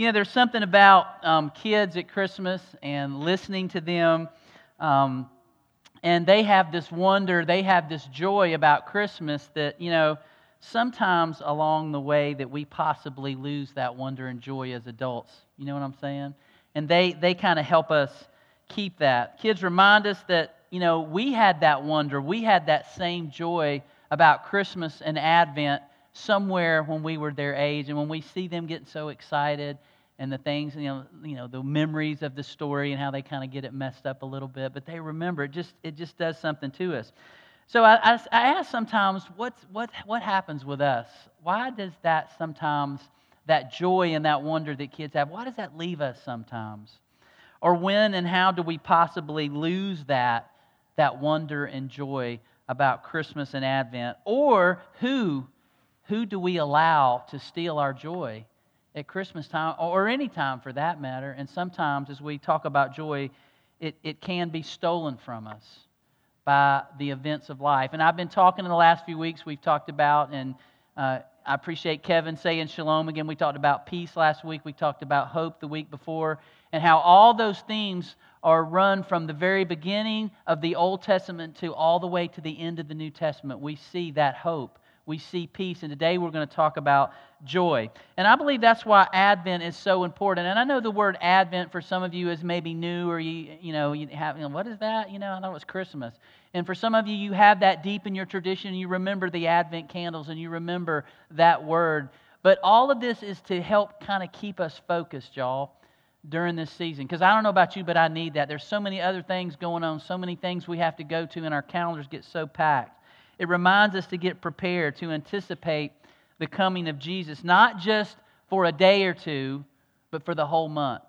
You know, there's something about um, kids at Christmas and listening to them. Um, and they have this wonder, they have this joy about Christmas that, you know, sometimes along the way that we possibly lose that wonder and joy as adults. You know what I'm saying? And they, they kind of help us keep that. Kids remind us that, you know, we had that wonder, we had that same joy about Christmas and Advent somewhere when we were their age. And when we see them getting so excited and the things, you know, you know, the memories of the story and how they kind of get it messed up a little bit, but they remember it just it just does something to us. So I, I, I ask sometimes, what's, what, what happens with us? Why does that sometimes, that joy and that wonder that kids have, why does that leave us sometimes? Or when and how do we possibly lose that, that wonder and joy about Christmas and Advent? Or who, who do we allow to steal our joy at Christmas time or any time for that matter? And sometimes as we talk about joy, it, it can be stolen from us by the events of life. And I've been talking in the last few weeks, we've talked about, and uh, I appreciate Kevin saying shalom again. We talked about peace last week, we talked about hope the week before, and how all those themes are run from the very beginning of the Old Testament to all the way to the end of the New Testament. We see that hope we see peace. And today we're going to talk about joy. And I believe that's why Advent is so important. And I know the word Advent for some of you is maybe new or you, you know, you have, you know, what is that? You know, I thought it was Christmas. And for some of you, you have that deep in your tradition. You remember the Advent candles and you remember that word. But all of this is to help kind of keep us focused, y'all during this season. Because I don't know about you, but I need that. There's so many other things going on, so many things we have to go to, and our calendars get so packed. It reminds us to get prepared, to anticipate the coming of Jesus, not just for a day or two, but for the whole month,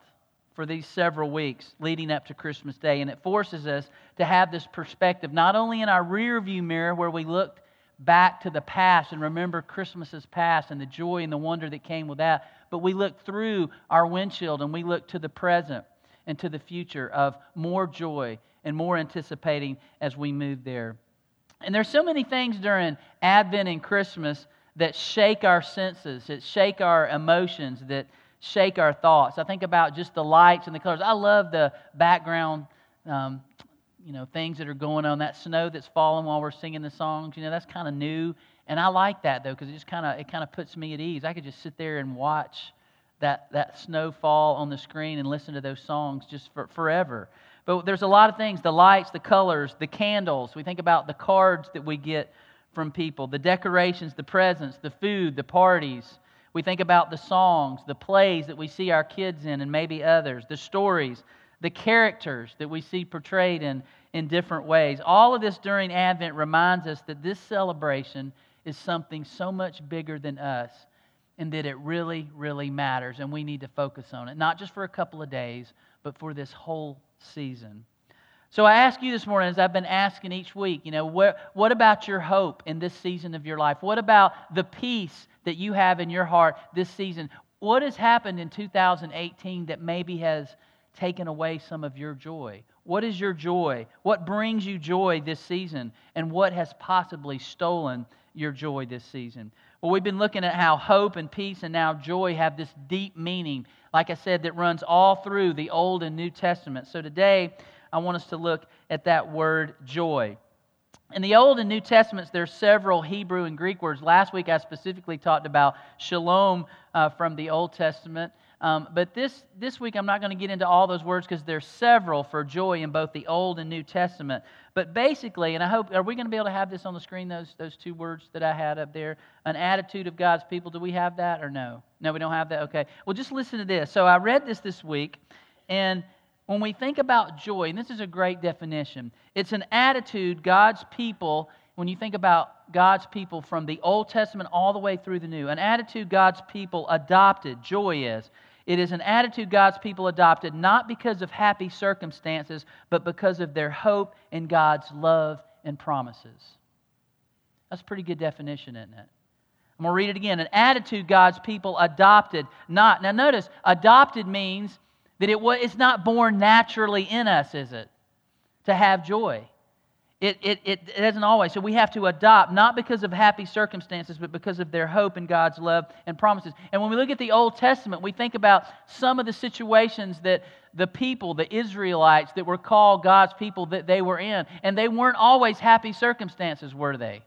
for these several weeks leading up to Christmas Day. And it forces us to have this perspective, not only in our rear view mirror where we look back to the past and remember Christmas's past and the joy and the wonder that came with that, but we look through our windshield and we look to the present and to the future of more joy and more anticipating as we move there. And there's so many things during Advent and Christmas that shake our senses, that shake our emotions, that shake our thoughts. I think about just the lights and the colors. I love the background, um, you know, things that are going on. That snow that's falling while we're singing the songs, you know, that's kind of new. And I like that though, because it just kind of it kind of puts me at ease. I could just sit there and watch that that snow fall on the screen and listen to those songs just for, forever. But there's a lot of things the lights, the colors, the candles. We think about the cards that we get from people, the decorations, the presents, the food, the parties. We think about the songs, the plays that we see our kids in, and maybe others, the stories, the characters that we see portrayed in, in different ways. All of this during Advent reminds us that this celebration is something so much bigger than us and that it really, really matters, and we need to focus on it, not just for a couple of days, but for this whole season. So I ask you this morning, as I've been asking each week, you know, what, what about your hope in this season of your life? What about the peace that you have in your heart this season? What has happened in 2018 that maybe has taken away some of your joy? What is your joy? What brings you joy this season? And what has possibly stolen your joy this season? Well, we've been looking at how hope and peace and now joy have this deep meaning like I said, that runs all through the Old and New Testament. So today, I want us to look at that word joy. In the Old and New Testaments, there's several Hebrew and Greek words. Last week, I specifically talked about shalom uh, from the Old Testament. Um, but this, this week, I'm not going to get into all those words because there's several for joy in both the Old and New Testament. But basically, and I hope, are we going to be able to have this on the screen, those, those two words that I had up there? An attitude of God's people. Do we have that or no? No, we don't have that? Okay. Well, just listen to this. So I read this this week, and when we think about joy, and this is a great definition, it's an attitude God's people, when you think about God's people from the Old Testament all the way through the New, an attitude God's people adopted, joy is. It is an attitude God's people adopted not because of happy circumstances, but because of their hope in God's love and promises. That's a pretty good definition, isn't it? I'm going to read it again. An attitude God's people adopted not. Now, notice, adopted means that it, it's not born naturally in us, is it? To have joy. It, it, it, doesn't always. So we have to adopt, not because of happy circumstances, but because of their hope in God's love and promises. And when we look at the Old Testament, we think about some of the situations that the people, the Israelites, that were called God's people, that they were in. And they weren't always happy circumstances, were they?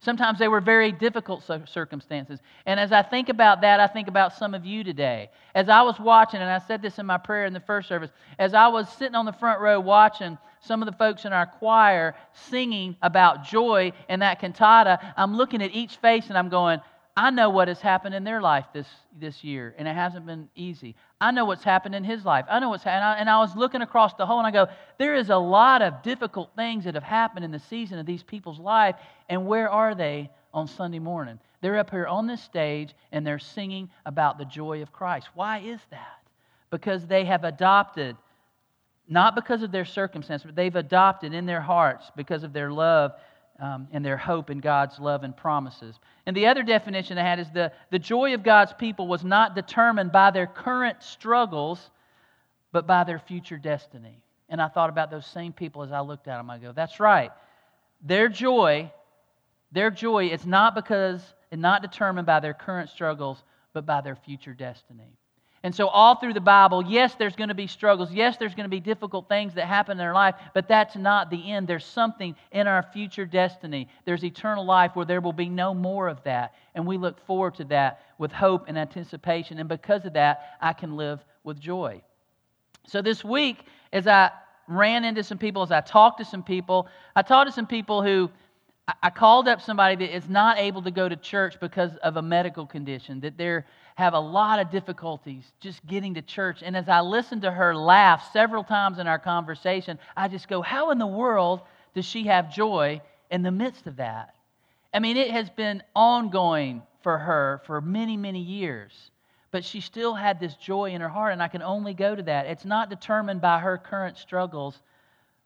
Sometimes they were very difficult circumstances. And as I think about that, I think about some of you today. As I was watching, and I said this in my prayer in the first service, as I was sitting on the front row watching some of the folks in our choir singing about joy in that cantata, I'm looking at each face and I'm going, I know what has happened in their life this, this year, and it hasn't been easy. I know what's happened in his life. I know what's happened. And, and I was looking across the whole, and I go, there is a lot of difficult things that have happened in the season of these people's life, and where are they on Sunday morning? They're up here on this stage, and they're singing about the joy of Christ. Why is that? Because they have adopted, not because of their circumstance, but they've adopted in their hearts because of their love um, and their hope in God's love and promises. And the other definition I had is the, the joy of God's people was not determined by their current struggles, but by their future destiny. And I thought about those same people as I looked at them. I go, that's right. Their joy, their joy is not because, and not determined by their current struggles, but by their future destiny. And so, all through the Bible, yes, there's going to be struggles. Yes, there's going to be difficult things that happen in our life, but that's not the end. There's something in our future destiny. There's eternal life where there will be no more of that. And we look forward to that with hope and anticipation. And because of that, I can live with joy. So, this week, as I ran into some people, as I talked to some people, I talked to some people who I called up somebody that is not able to go to church because of a medical condition, that they're have a lot of difficulties just getting to church. And as I listened to her laugh several times in our conversation, I just go, How in the world does she have joy in the midst of that? I mean, it has been ongoing for her for many, many years. But she still had this joy in her heart, and I can only go to that. It's not determined by her current struggles,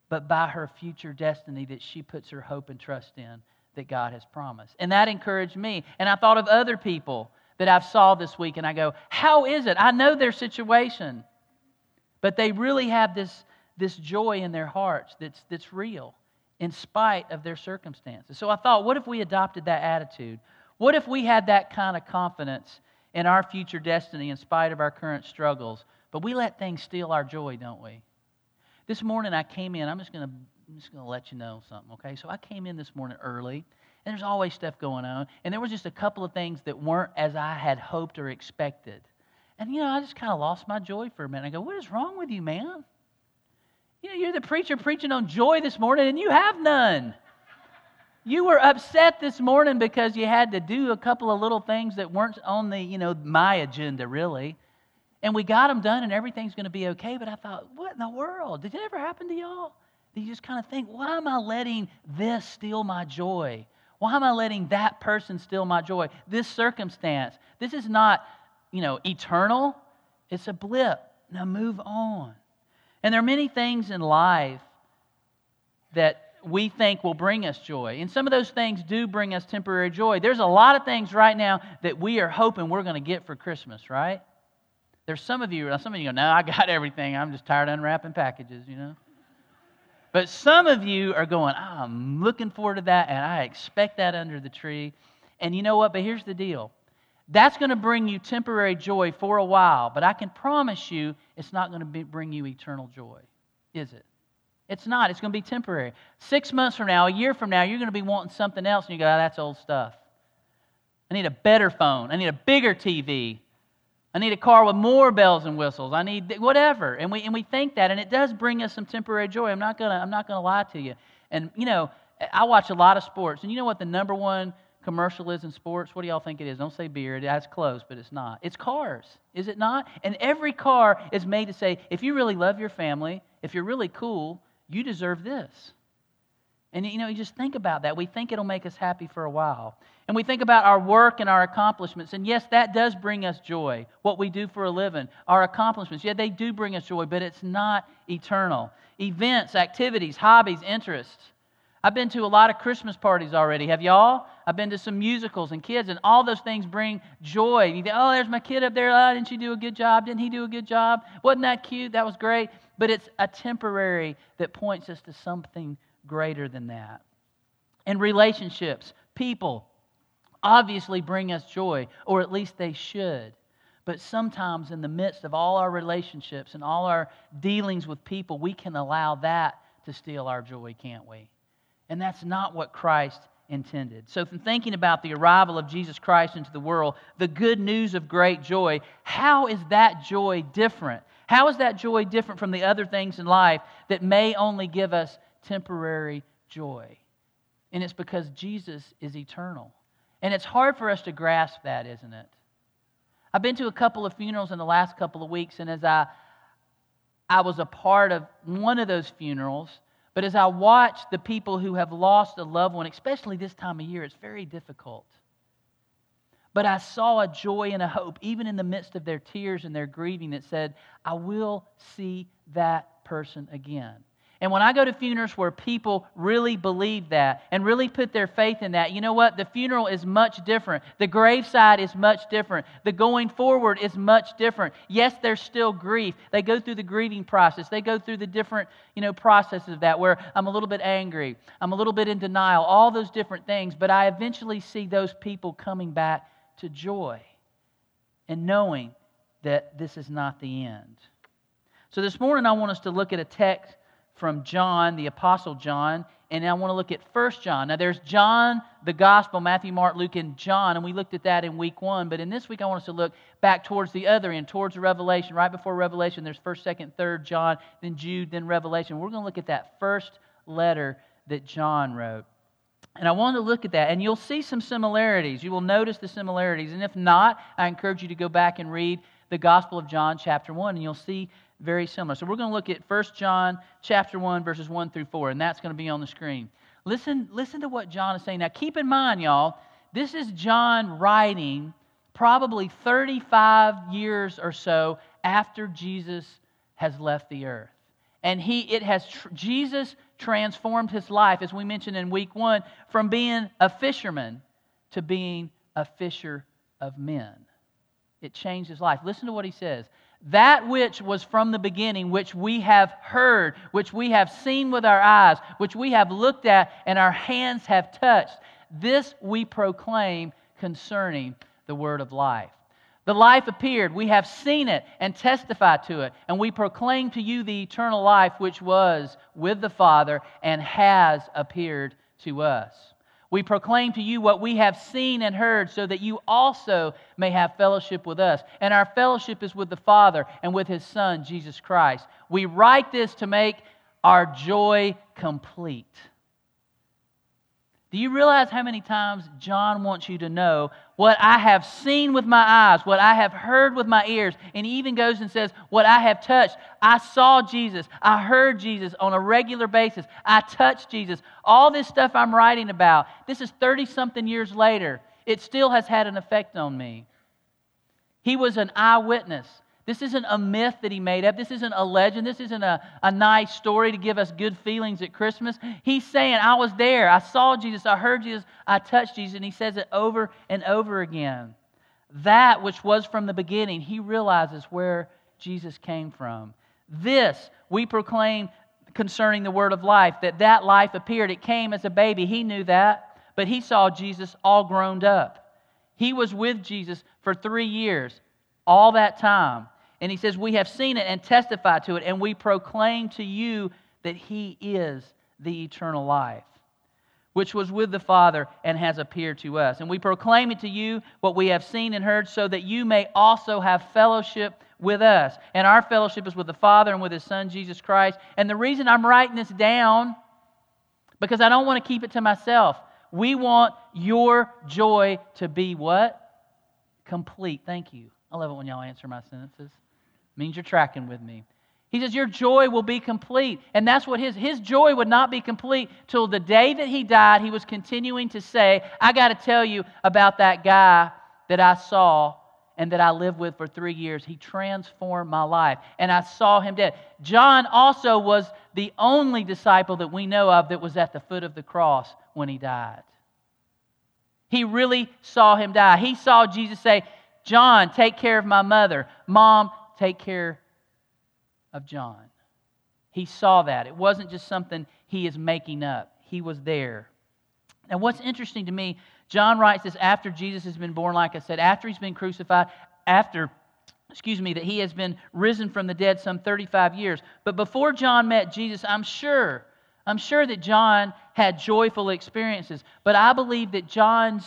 but by her future destiny that she puts her hope and trust in that God has promised. And that encouraged me. And I thought of other people that I've saw this week, and I go, how is it? I know their situation, but they really have this, this joy in their hearts that's, that's real in spite of their circumstances. So I thought, what if we adopted that attitude? What if we had that kind of confidence in our future destiny in spite of our current struggles, but we let things steal our joy, don't we? This morning I came in, I'm just going to I'm just going to let you know something, okay? So I came in this morning early and there's always stuff going on. And there was just a couple of things that weren't as I had hoped or expected. And, you know, I just kind of lost my joy for a minute. I go, What is wrong with you, man? You know, you're the preacher preaching on joy this morning, and you have none. You were upset this morning because you had to do a couple of little things that weren't on the, you know, my agenda, really. And we got them done, and everything's going to be okay. But I thought, what in the world? Did it ever happen to y'all? you just kind of think, why am I letting this steal my joy? Why am I letting that person steal my joy? This circumstance, this is not, you know, eternal. It's a blip. Now move on. And there are many things in life that we think will bring us joy. And some of those things do bring us temporary joy. There's a lot of things right now that we are hoping we're going to get for Christmas, right? There's some of you, some of you go, no, I got everything. I'm just tired of unwrapping packages, you know? But some of you are going, I'm looking forward to that, and I expect that under the tree. And you know what? But here's the deal that's going to bring you temporary joy for a while, but I can promise you it's not going to be, bring you eternal joy, is it? It's not. It's going to be temporary. Six months from now, a year from now, you're going to be wanting something else, and you go, oh, that's old stuff. I need a better phone. I need a bigger TV. I need a car with more bells and whistles. I need whatever. And we, and we think that, and it does bring us some temporary joy. I'm not going to I'm not gonna lie to you. And, you know, I watch a lot of sports. And you know what the number one commercial is in sports? What do y'all think it is? Don't say beer. That's close, but it's not. It's cars, is it not? And every car is made to say, if you really love your family, if you're really cool, you deserve this. And you know, you just think about that. We think it'll make us happy for a while. And we think about our work and our accomplishments. And yes, that does bring us joy. What we do for a living, our accomplishments, yeah, they do bring us joy, but it's not eternal. Events, activities, hobbies, interests. I've been to a lot of Christmas parties already. Have y'all? I've been to some musicals and kids, and all those things bring joy. You think, oh, there's my kid up there. Oh, didn't she do a good job? Didn't he do a good job? Wasn't that cute? That was great. But it's a temporary that points us to something greater than that. And relationships, people, obviously bring us joy, or at least they should. But sometimes, in the midst of all our relationships and all our dealings with people, we can allow that to steal our joy, can't we? And that's not what Christ intended. So, from thinking about the arrival of Jesus Christ into the world, the good news of great joy, how is that joy different? How is that joy different from the other things in life that may only give us temporary joy? And it's because Jesus is eternal. And it's hard for us to grasp that, isn't it? I've been to a couple of funerals in the last couple of weeks, and as I, I was a part of one of those funerals, but as I watch the people who have lost a loved one, especially this time of year, it's very difficult. But I saw a joy and a hope, even in the midst of their tears and their grieving, that said, I will see that person again. And when I go to funerals where people really believe that and really put their faith in that, you know what? The funeral is much different. The graveside is much different. The going forward is much different. Yes, there's still grief. They go through the grieving process. They go through the different, you know, processes of that where I'm a little bit angry, I'm a little bit in denial, all those different things. But I eventually see those people coming back to joy and knowing that this is not the end. So this morning I want us to look at a text from John, the Apostle John, and I want to look at First John. Now, there's John, the Gospel, Matthew, Mark, Luke, and John, and we looked at that in week one. But in this week, I want us to look back towards the other end, towards Revelation. Right before Revelation, there's First, Second, Third John, then Jude, then Revelation. We're going to look at that first letter that John wrote. And I want to look at that, and you'll see some similarities. You will notice the similarities. And if not, I encourage you to go back and read the Gospel of John, chapter 1, and you'll see very similar. So we're going to look at 1 John chapter 1 verses 1 through 4 and that's going to be on the screen. Listen listen to what John is saying. Now keep in mind y'all, this is John writing probably 35 years or so after Jesus has left the earth. And he it has tr- Jesus transformed his life as we mentioned in week 1 from being a fisherman to being a fisher of men. It changed his life. Listen to what he says. That which was from the beginning, which we have heard, which we have seen with our eyes, which we have looked at and our hands have touched, this we proclaim concerning the word of life. The life appeared. We have seen it and testified to it. And we proclaim to you the eternal life which was with the Father and has appeared to us. We proclaim to you what we have seen and heard, so that you also may have fellowship with us. And our fellowship is with the Father and with His Son, Jesus Christ. We write this to make our joy complete. Do you realize how many times John wants you to know what I have seen with my eyes, what I have heard with my ears? And he even goes and says, What I have touched. I saw Jesus. I heard Jesus on a regular basis. I touched Jesus. All this stuff I'm writing about, this is 30 something years later. It still has had an effect on me. He was an eyewitness. This isn't a myth that he made up. This isn't a legend. This isn't a, a nice story to give us good feelings at Christmas. He's saying, I was there. I saw Jesus. I heard Jesus. I touched Jesus. And he says it over and over again. That which was from the beginning, he realizes where Jesus came from. This we proclaim concerning the word of life, that that life appeared. It came as a baby. He knew that, but he saw Jesus all grown up. He was with Jesus for three years, all that time. And he says, We have seen it and testify to it, and we proclaim to you that he is the eternal life, which was with the Father and has appeared to us. And we proclaim it to you what we have seen and heard, so that you may also have fellowship with us. And our fellowship is with the Father and with his Son, Jesus Christ. And the reason I'm writing this down, because I don't want to keep it to myself. We want your joy to be what? Complete. Thank you. I love it when y'all answer my sentences means you're tracking with me. He says, Your joy will be complete. And that's what his, his joy would not be complete till the day that he died. He was continuing to say, I got to tell you about that guy that I saw and that I lived with for three years. He transformed my life. And I saw him dead. John also was the only disciple that we know of that was at the foot of the cross when he died. He really saw him die. He saw Jesus say, John, take care of my mother. Mom, take care of John. He saw that. It wasn't just something he is making up, he was there. And what's interesting to me, John writes this after Jesus has been born, like I said, after he's been crucified, after, excuse me, that he has been risen from the dead some 35 years. But before John met Jesus, I'm sure, I'm sure that John had joyful experiences. But I believe that John's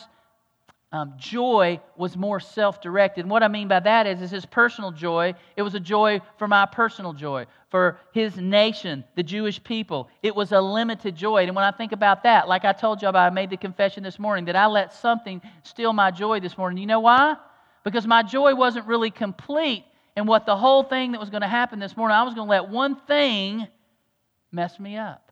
um, joy was more self directed. And what I mean by that is, is his personal joy. It was a joy for my personal joy, for his nation, the Jewish people. It was a limited joy. And when I think about that, like I told you about, I made the confession this morning that I let something steal my joy this morning. You know why? Because my joy wasn't really complete in what the whole thing that was going to happen this morning. I was going to let one thing mess me up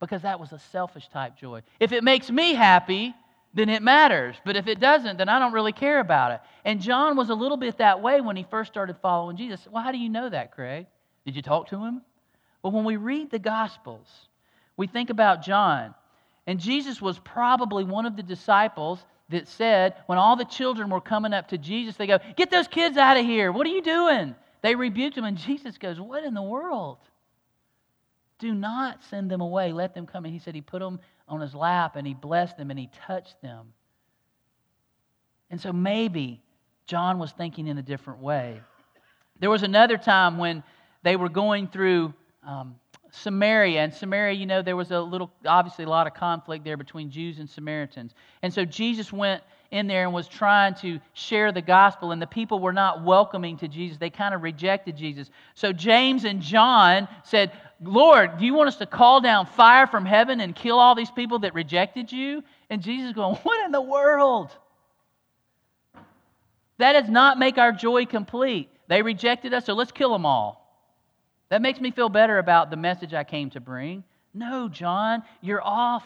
because that was a selfish type joy. If it makes me happy, then it matters. But if it doesn't, then I don't really care about it. And John was a little bit that way when he first started following Jesus. Well, how do you know that, Craig? Did you talk to him? Well, when we read the Gospels, we think about John. And Jesus was probably one of the disciples that said, when all the children were coming up to Jesus, they go, Get those kids out of here. What are you doing? They rebuked him, and Jesus goes, What in the world? Do not send them away. Let them come. And he said he put them on his lap and he blessed them and he touched them. And so maybe John was thinking in a different way. There was another time when they were going through um, Samaria. And Samaria, you know, there was a little, obviously, a lot of conflict there between Jews and Samaritans. And so Jesus went in there and was trying to share the gospel, and the people were not welcoming to Jesus. They kind of rejected Jesus. So James and John said, Lord, do you want us to call down fire from heaven and kill all these people that rejected you? And Jesus going, What in the world? That does not make our joy complete. They rejected us, so let's kill them all. That makes me feel better about the message I came to bring. No, John, you're off.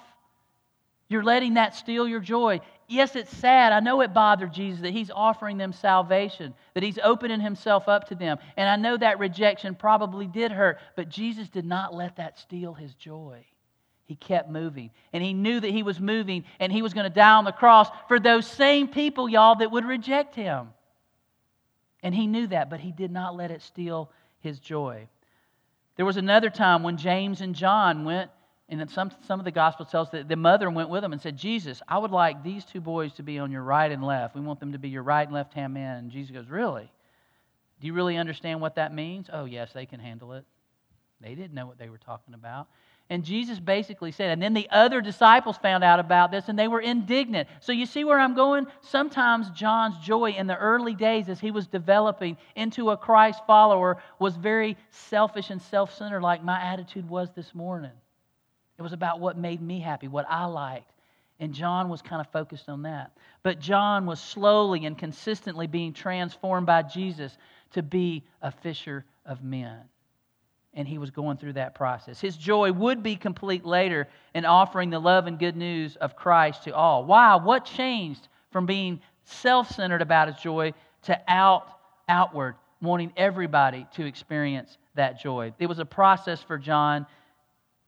You're letting that steal your joy. Yes, it's sad. I know it bothered Jesus that he's offering them salvation, that he's opening himself up to them. And I know that rejection probably did hurt, but Jesus did not let that steal his joy. He kept moving. And he knew that he was moving and he was going to die on the cross for those same people, y'all, that would reject him. And he knew that, but he did not let it steal his joy. There was another time when James and John went, and some, some of the gospel tells that the mother went with them and said, Jesus, I would like these two boys to be on your right and left. We want them to be your right and left hand man. And Jesus goes, Really? Do you really understand what that means? Oh, yes, they can handle it. They didn't know what they were talking about. And Jesus basically said, and then the other disciples found out about this and they were indignant. So you see where I'm going? Sometimes John's joy in the early days as he was developing into a Christ follower was very selfish and self centered, like my attitude was this morning. It was about what made me happy, what I liked. And John was kind of focused on that. But John was slowly and consistently being transformed by Jesus to be a fisher of men and he was going through that process. His joy would be complete later in offering the love and good news of Christ to all. Why? What changed from being self centered about his joy to out, outward, wanting everybody to experience that joy? It was a process for John,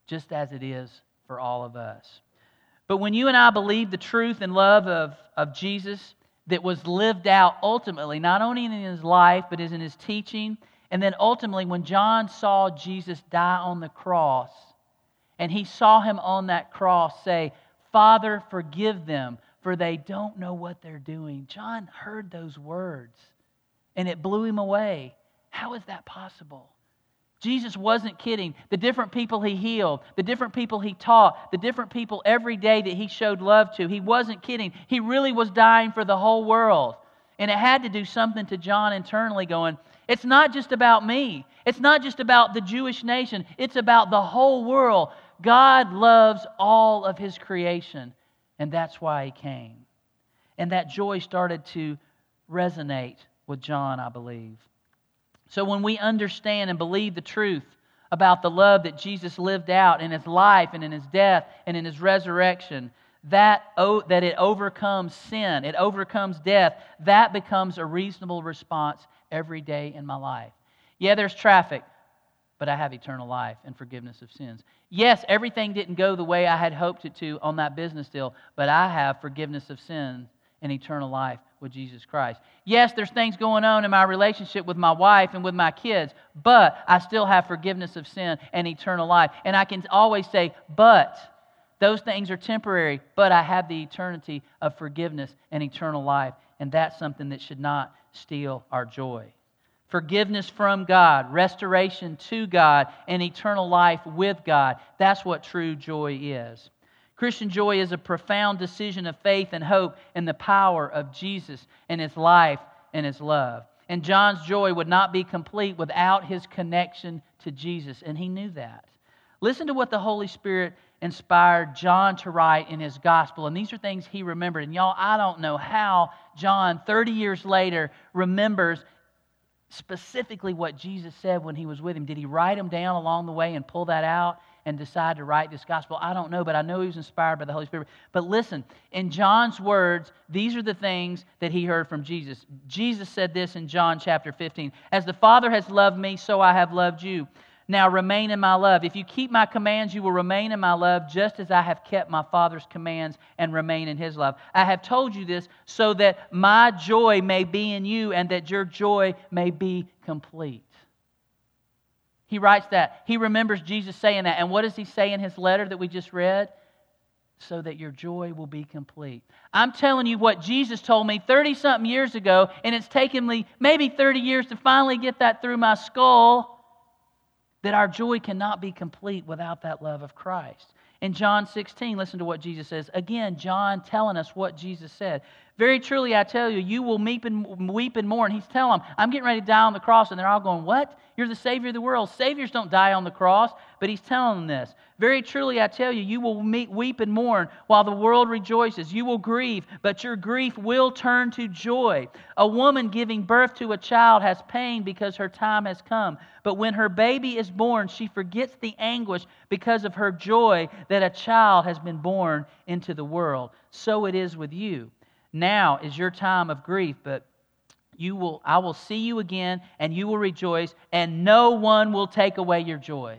just as it is for all of us. But when you and I believe the truth and love of, of Jesus that was lived out ultimately, not only in his life, but is in his teaching and then ultimately, when John saw Jesus die on the cross, and he saw him on that cross say, Father, forgive them, for they don't know what they're doing. John heard those words, and it blew him away. How is that possible? Jesus wasn't kidding. The different people he healed, the different people he taught, the different people every day that he showed love to, he wasn't kidding. He really was dying for the whole world. And it had to do something to John internally, going, it's not just about me. It's not just about the Jewish nation. It's about the whole world. God loves all of his creation, and that's why he came. And that joy started to resonate with John, I believe. So when we understand and believe the truth about the love that Jesus lived out in his life and in his death and in his resurrection, that, that it overcomes sin, it overcomes death, that becomes a reasonable response every day in my life. Yeah, there's traffic, but I have eternal life and forgiveness of sins. Yes, everything didn't go the way I had hoped it to on that business deal, but I have forgiveness of sins and eternal life with Jesus Christ. Yes, there's things going on in my relationship with my wife and with my kids, but I still have forgiveness of sin and eternal life. And I can always say, but those things are temporary, but I have the eternity of forgiveness and eternal life. And that's something that should not steal our joy. Forgiveness from God, restoration to God, and eternal life with God. That's what true joy is. Christian joy is a profound decision of faith and hope in the power of Jesus and his life and his love. And John's joy would not be complete without his connection to Jesus, and he knew that. Listen to what the Holy Spirit inspired John to write in his gospel. And these are things he remembered. And y'all, I don't know how John, 30 years later, remembers specifically what Jesus said when he was with him. Did he write them down along the way and pull that out and decide to write this gospel? I don't know, but I know he was inspired by the Holy Spirit. But listen, in John's words, these are the things that he heard from Jesus. Jesus said this in John chapter 15 As the Father has loved me, so I have loved you. Now remain in my love. If you keep my commands, you will remain in my love, just as I have kept my Father's commands and remain in his love. I have told you this so that my joy may be in you and that your joy may be complete. He writes that. He remembers Jesus saying that. And what does he say in his letter that we just read? So that your joy will be complete. I'm telling you what Jesus told me 30 something years ago, and it's taken me maybe 30 years to finally get that through my skull that our joy cannot be complete without that love of Christ. In John 16, listen to what Jesus says. Again, John telling us what Jesus said. Very truly, I tell you, you will weep and, weep and mourn. He's telling them, I'm getting ready to die on the cross. And they're all going, What? You're the Savior of the world. Saviors don't die on the cross. But he's telling them this. Very truly, I tell you, you will weep and mourn while the world rejoices. You will grieve, but your grief will turn to joy. A woman giving birth to a child has pain because her time has come. But when her baby is born, she forgets the anguish because of her joy that a child has been born into the world. So it is with you. Now is your time of grief, but you will I will see you again and you will rejoice and no one will take away your joy.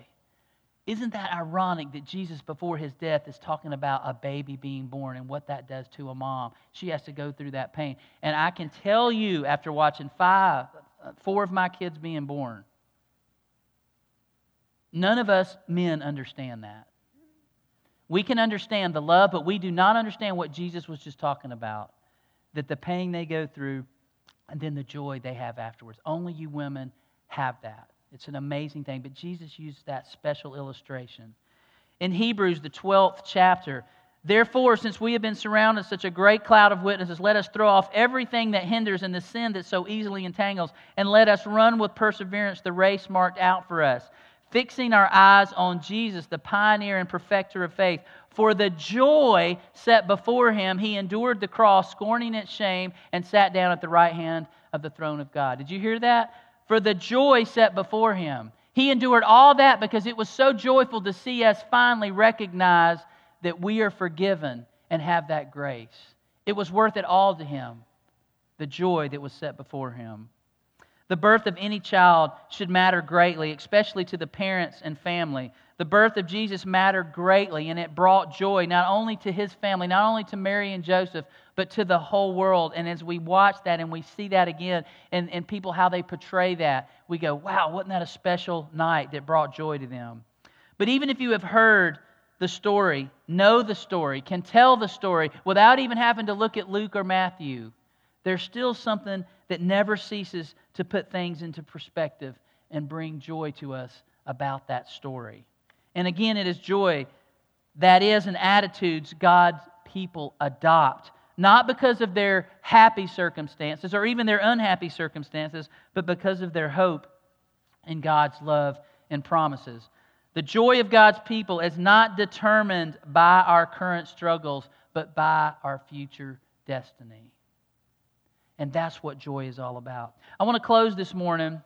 Isn't that ironic that Jesus before his death is talking about a baby being born and what that does to a mom? She has to go through that pain. And I can tell you after watching five four of my kids being born none of us men understand that. We can understand the love, but we do not understand what Jesus was just talking about that the pain they go through and then the joy they have afterwards. Only you women have that. It's an amazing thing. But Jesus used that special illustration. In Hebrews, the 12th chapter, Therefore, since we have been surrounded with such a great cloud of witnesses, let us throw off everything that hinders and the sin that so easily entangles, and let us run with perseverance the race marked out for us, fixing our eyes on Jesus, the pioneer and perfecter of faith, for the joy set before him, he endured the cross, scorning its shame, and sat down at the right hand of the throne of God. Did you hear that? For the joy set before him. He endured all that because it was so joyful to see us finally recognize that we are forgiven and have that grace. It was worth it all to him, the joy that was set before him. The birth of any child should matter greatly, especially to the parents and family. The birth of Jesus mattered greatly, and it brought joy not only to his family, not only to Mary and Joseph, but to the whole world. And as we watch that and we see that again, and, and people how they portray that, we go, wow, wasn't that a special night that brought joy to them? But even if you have heard the story, know the story, can tell the story without even having to look at Luke or Matthew, there's still something that never ceases to put things into perspective and bring joy to us about that story. And again, it is joy that is an attitudes God's people adopt, not because of their happy circumstances or even their unhappy circumstances, but because of their hope in God's love and promises. The joy of God's people is not determined by our current struggles, but by our future destiny. And that's what joy is all about. I want to close this morning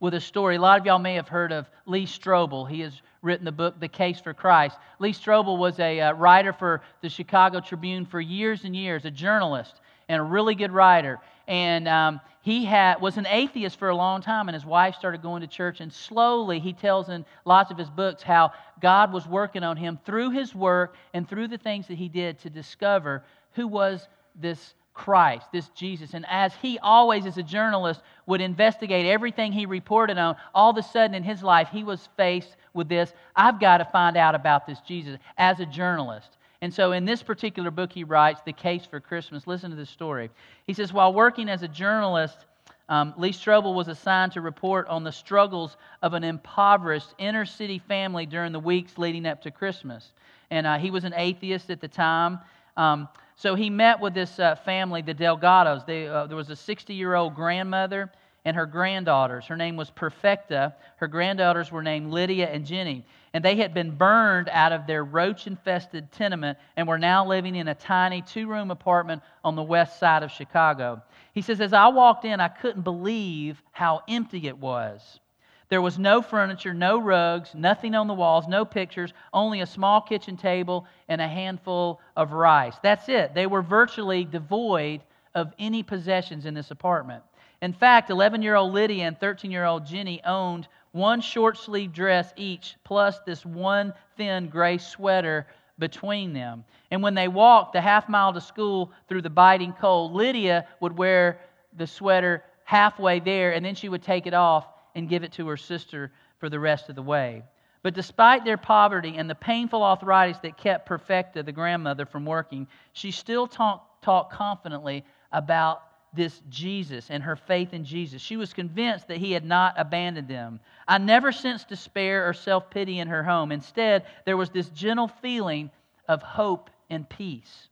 with a story. A lot of y'all may have heard of Lee Strobel. He has written the book, The Case for Christ. Lee Strobel was a uh, writer for the Chicago Tribune for years and years, a journalist and a really good writer. And um, he had, was an atheist for a long time, and his wife started going to church. And slowly, he tells in lots of his books how God was working on him through his work and through the things that he did to discover who was this Christ, this Jesus. And as he always, as a journalist, would investigate everything he reported on, all of a sudden in his life, he was faced with this I've got to find out about this Jesus as a journalist. And so, in this particular book, he writes, The Case for Christmas. Listen to this story. He says, While working as a journalist, um, Lee Strobel was assigned to report on the struggles of an impoverished inner city family during the weeks leading up to Christmas. And uh, he was an atheist at the time. Um, so he met with this uh, family, the Delgados. They, uh, there was a 60 year old grandmother and her granddaughters. Her name was Perfecta. Her granddaughters were named Lydia and Jenny. And they had been burned out of their roach infested tenement and were now living in a tiny two room apartment on the west side of Chicago. He says, As I walked in, I couldn't believe how empty it was. There was no furniture, no rugs, nothing on the walls, no pictures, only a small kitchen table and a handful of rice. That's it. They were virtually devoid of any possessions in this apartment. In fact, 11 year old Lydia and 13 year old Jenny owned one short sleeve dress each, plus this one thin gray sweater between them. And when they walked the half mile to school through the biting cold, Lydia would wear the sweater halfway there, and then she would take it off and give it to her sister for the rest of the way. But despite their poverty and the painful arthritis that kept Perfecta, the grandmother, from working, she still talked, talked confidently about this Jesus and her faith in Jesus. She was convinced that he had not abandoned them. I never sensed despair or self pity in her home. Instead, there was this gentle feeling of hope and peace.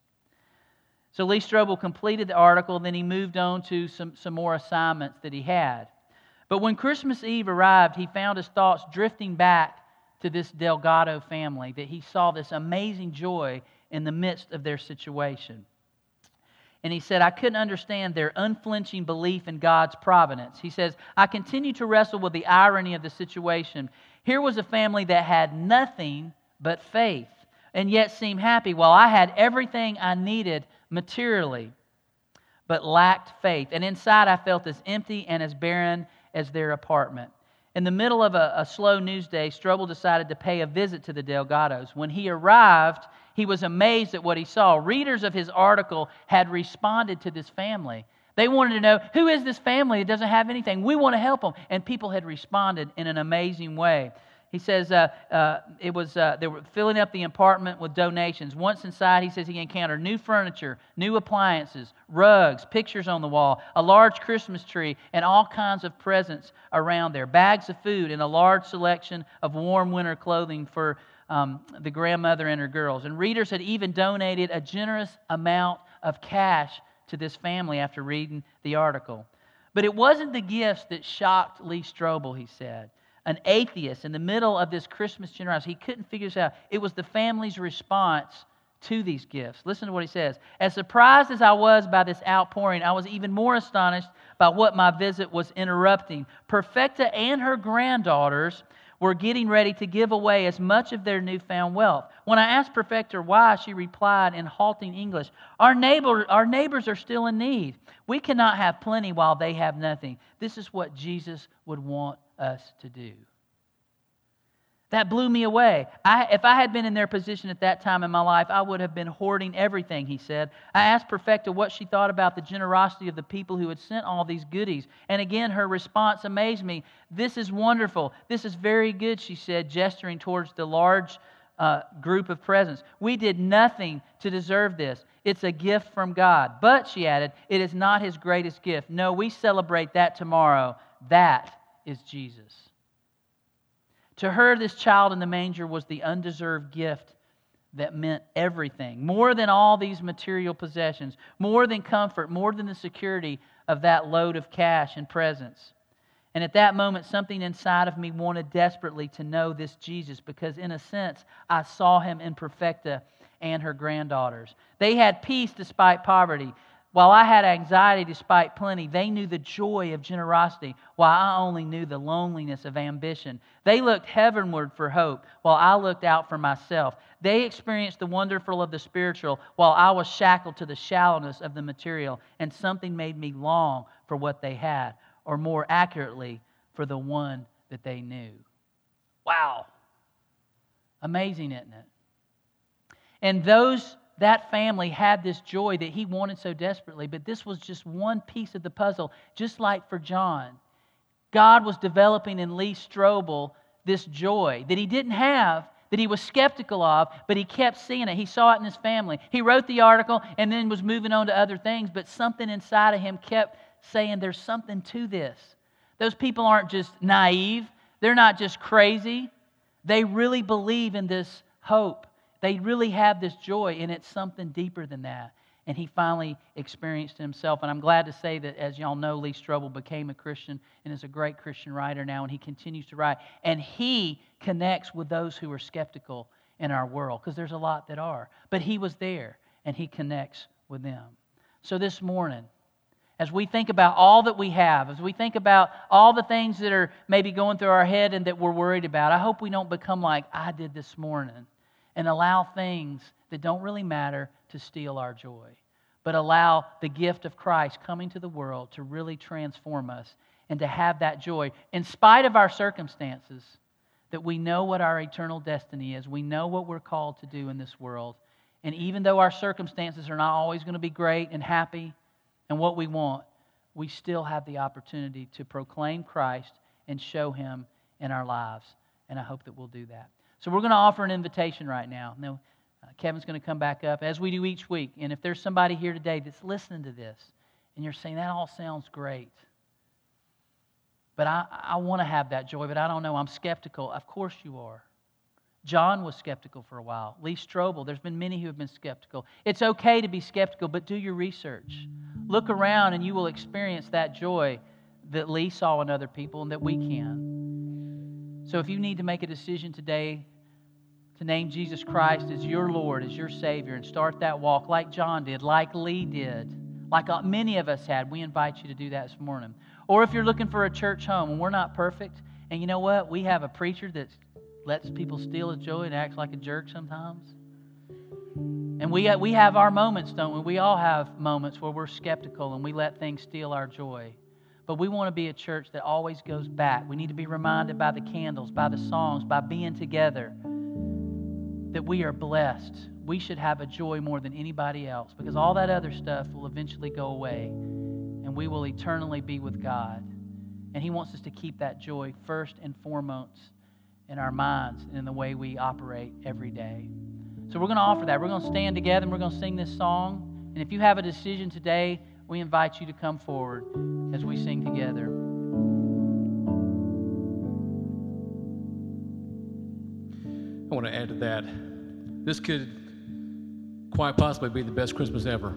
So Lee Strobel completed the article, then he moved on to some, some more assignments that he had. But when Christmas Eve arrived, he found his thoughts drifting back to this Delgado family, that he saw this amazing joy in the midst of their situation. And he said, I couldn't understand their unflinching belief in God's providence. He says, I continue to wrestle with the irony of the situation. Here was a family that had nothing but faith and yet seemed happy, while I had everything I needed materially but lacked faith. And inside, I felt as empty and as barren as their apartment. In the middle of a, a, slow news day, Strobel decided to pay a visit to the Delgados. When he arrived, he was amazed at what he saw. Readers of his article had responded to this family. They wanted to know who is this family that doesn't have anything? We want to help them. And people had responded in an amazing way. He says uh, uh, it was uh, they were filling up the apartment with donations. Once inside, he says he encountered new furniture, new appliances, rugs, pictures on the wall, a large Christmas tree, and all kinds of presents around there. Bags of food and a large selection of warm winter clothing for um, the grandmother and her girls. And readers had even donated a generous amount of cash to this family after reading the article. But it wasn't the gifts that shocked Lee Strobel, he said an atheist in the middle of this Christmas generosity. He couldn't figure this out. It was the family's response to these gifts. Listen to what he says. As surprised as I was by this outpouring, I was even more astonished by what my visit was interrupting. Perfecta and her granddaughters were getting ready to give away as much of their newfound wealth. When I asked Perfecta why, she replied in halting English, our, neighbor, our neighbors are still in need. We cannot have plenty while they have nothing. This is what Jesus would want us to do. That blew me away. I, if I had been in their position at that time in my life, I would have been hoarding everything, he said. I asked Perfecta what she thought about the generosity of the people who had sent all these goodies. And again, her response amazed me. This is wonderful. This is very good, she said, gesturing towards the large uh, group of presents. We did nothing to deserve this. It's a gift from God. But, she added, it is not his greatest gift. No, we celebrate that tomorrow. That is Jesus. To her, this child in the manger was the undeserved gift that meant everything, more than all these material possessions, more than comfort, more than the security of that load of cash and presents. And at that moment, something inside of me wanted desperately to know this Jesus because, in a sense, I saw him in Perfecta and her granddaughters. They had peace despite poverty. While I had anxiety despite plenty, they knew the joy of generosity, while I only knew the loneliness of ambition. They looked heavenward for hope, while I looked out for myself. They experienced the wonderful of the spiritual, while I was shackled to the shallowness of the material, and something made me long for what they had, or more accurately, for the one that they knew. Wow. Amazing, isn't it? And those that family had this joy that he wanted so desperately, but this was just one piece of the puzzle, just like for John. God was developing in Lee Strobel this joy that he didn't have, that he was skeptical of, but he kept seeing it. He saw it in his family. He wrote the article and then was moving on to other things, but something inside of him kept saying, There's something to this. Those people aren't just naive, they're not just crazy. They really believe in this hope. They really have this joy, and it's something deeper than that. And he finally experienced himself. And I'm glad to say that, as y'all know, Lee Strobel became a Christian and is a great Christian writer now, and he continues to write. And he connects with those who are skeptical in our world, because there's a lot that are. But he was there, and he connects with them. So this morning, as we think about all that we have, as we think about all the things that are maybe going through our head and that we're worried about, I hope we don't become like I did this morning and allow things that don't really matter to steal our joy, but allow the gift of Christ coming to the world to really transform us and to have that joy in spite of our circumstances that we know what our eternal destiny is. We know what we're called to do in this world. And even though our circumstances are not always going to be great and happy, and what we want, we still have the opportunity to proclaim Christ and show Him in our lives. And I hope that we'll do that. So we're going to offer an invitation right now. Now, uh, Kevin's going to come back up as we do each week. And if there's somebody here today that's listening to this and you're saying, that all sounds great, but I, I want to have that joy, but I don't know, I'm skeptical. Of course you are. John was skeptical for a while. Lee Strobel, there's been many who have been skeptical. It's okay to be skeptical, but do your research. Look around and you will experience that joy that Lee saw in other people and that we can. So if you need to make a decision today to name Jesus Christ as your Lord, as your Savior, and start that walk like John did, like Lee did, like uh, many of us had, we invite you to do that this morning. Or if you're looking for a church home and we're not perfect, and you know what? We have a preacher that lets people steal his joy and acts like a jerk sometimes. And we, uh, we have our moments, don't we? We all have moments where we're skeptical and we let things steal our joy. But we want to be a church that always goes back. We need to be reminded by the candles, by the songs, by being together that we are blessed. We should have a joy more than anybody else because all that other stuff will eventually go away and we will eternally be with God. And He wants us to keep that joy first and foremost in our minds and in the way we operate every day. So we're going to offer that. We're going to stand together and we're going to sing this song. And if you have a decision today, we invite you to come forward as we sing together. I want to add to that. This could quite possibly be the best Christmas ever.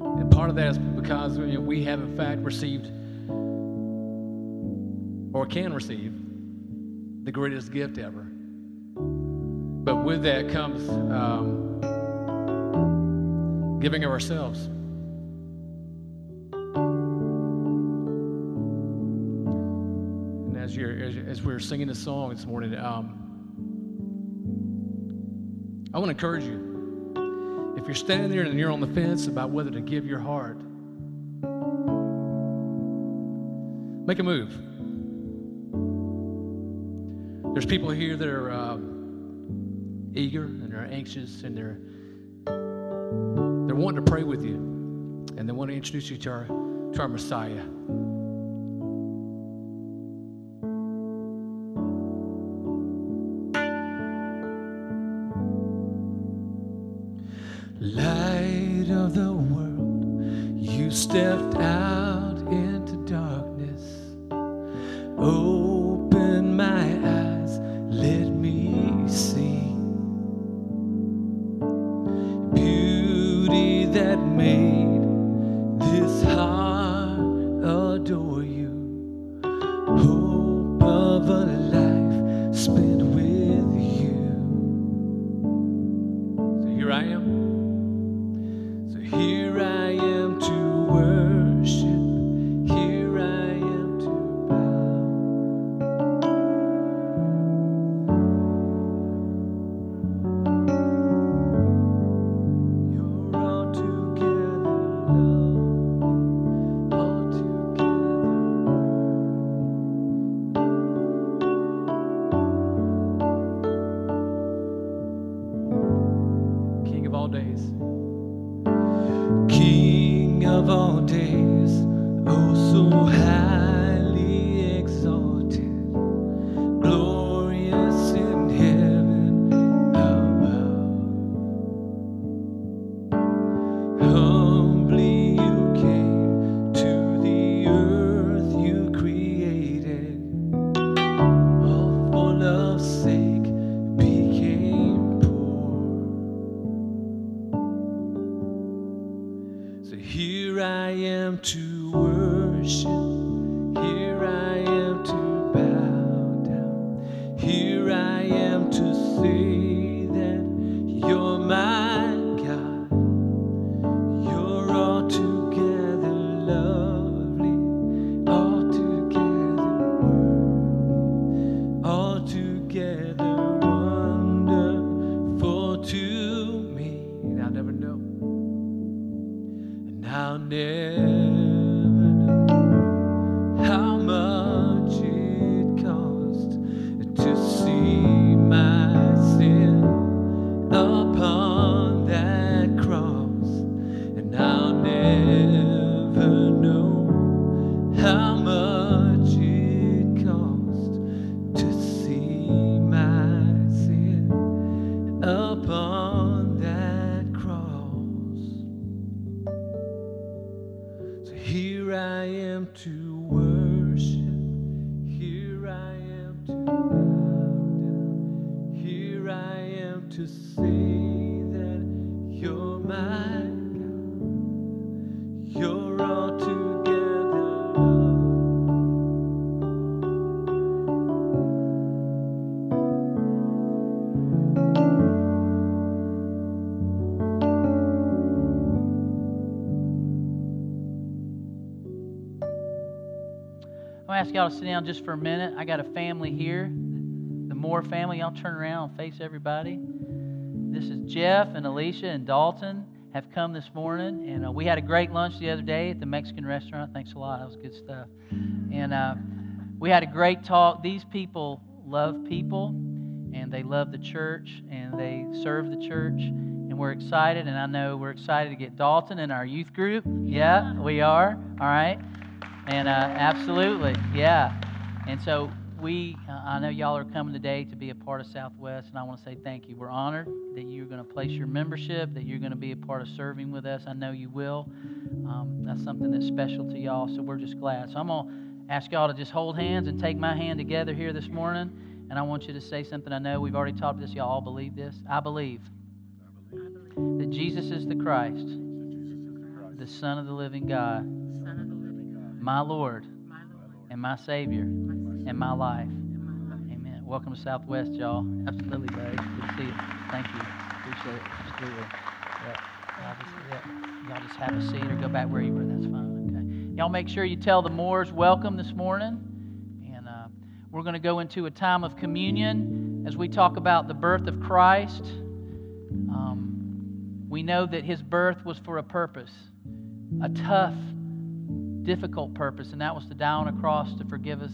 And part of that is because we have, in fact, received or can receive the greatest gift ever. But with that comes um, giving of ourselves. As, as, as we are singing this song this morning, um, I want to encourage you if you're standing there and you're on the fence about whether to give your heart, make a move. There's people here that are uh, eager and they're anxious and they're they're wanting to pray with you and they want to introduce you to our to our Messiah. Y'all to sit down just for a minute. I got a family here, the Moore family. Y'all turn around and face everybody. This is Jeff and Alicia and Dalton have come this morning, and uh, we had a great lunch the other day at the Mexican restaurant. Thanks a lot. That was good stuff. And uh, we had a great talk. These people love people, and they love the church, and they serve the church. And we're excited, and I know we're excited to get Dalton in our youth group. Yeah, we are. All right. And uh, absolutely, yeah. And so we, uh, I know y'all are coming today to be a part of Southwest, and I want to say thank you. We're honored that you're going to place your membership, that you're going to be a part of serving with us. I know you will. Um, that's something that's special to y'all, so we're just glad. So I'm going to ask y'all to just hold hands and take my hand together here this morning, and I want you to say something. I know we've already talked this. Y'all all believe this. I believe that Jesus is the Christ, the Son of the living God my Lord and my Savior and my life. Amen. Welcome to Southwest, y'all. Absolutely, buddy. Good to see you. Thank you. Appreciate it. Absolutely. Yeah. Y'all just, yeah. Y'all just have a seat or go back where you were. That's fine. Okay. Y'all make sure you tell the Moores welcome this morning. And uh, we're going to go into a time of communion as we talk about the birth of Christ. Um, we know that his birth was for a purpose, a tough, difficult purpose, and that was to die on a cross to forgive us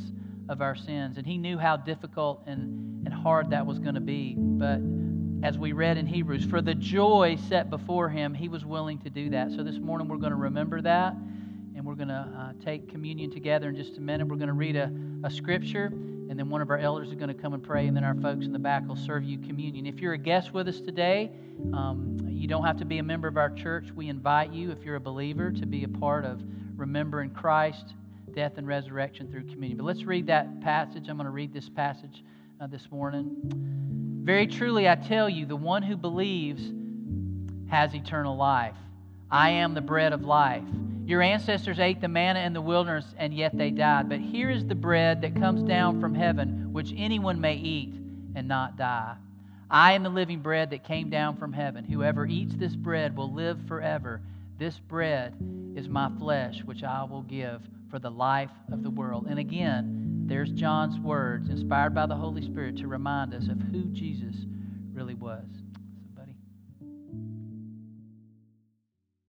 of our sins. And he knew how difficult and, and hard that was going to be. But as we read in Hebrews, for the joy set before him, he was willing to do that. So this morning we're going to remember that, and we're going to uh, take communion together in just a minute. We're going to read a, a scripture, and then one of our elders is going to come and pray, and then our folks in the back will serve you communion. If you're a guest with us today, um, you don't have to be a member of our church. We invite you, if you're a believer, to be a part of remembering Christ, death, and resurrection through communion. But let's read that passage. I'm going to read this passage uh, this morning. Very truly, I tell you, the one who believes has eternal life. I am the bread of life. Your ancestors ate the manna in the wilderness, and yet they died. But here is the bread that comes down from heaven, which anyone may eat and not die. I am the living bread that came down from heaven. Whoever eats this bread will live forever. This bread is my flesh, which I will give for the life of the world. And again, there's John's words, inspired by the Holy Spirit, to remind us of who Jesus really was.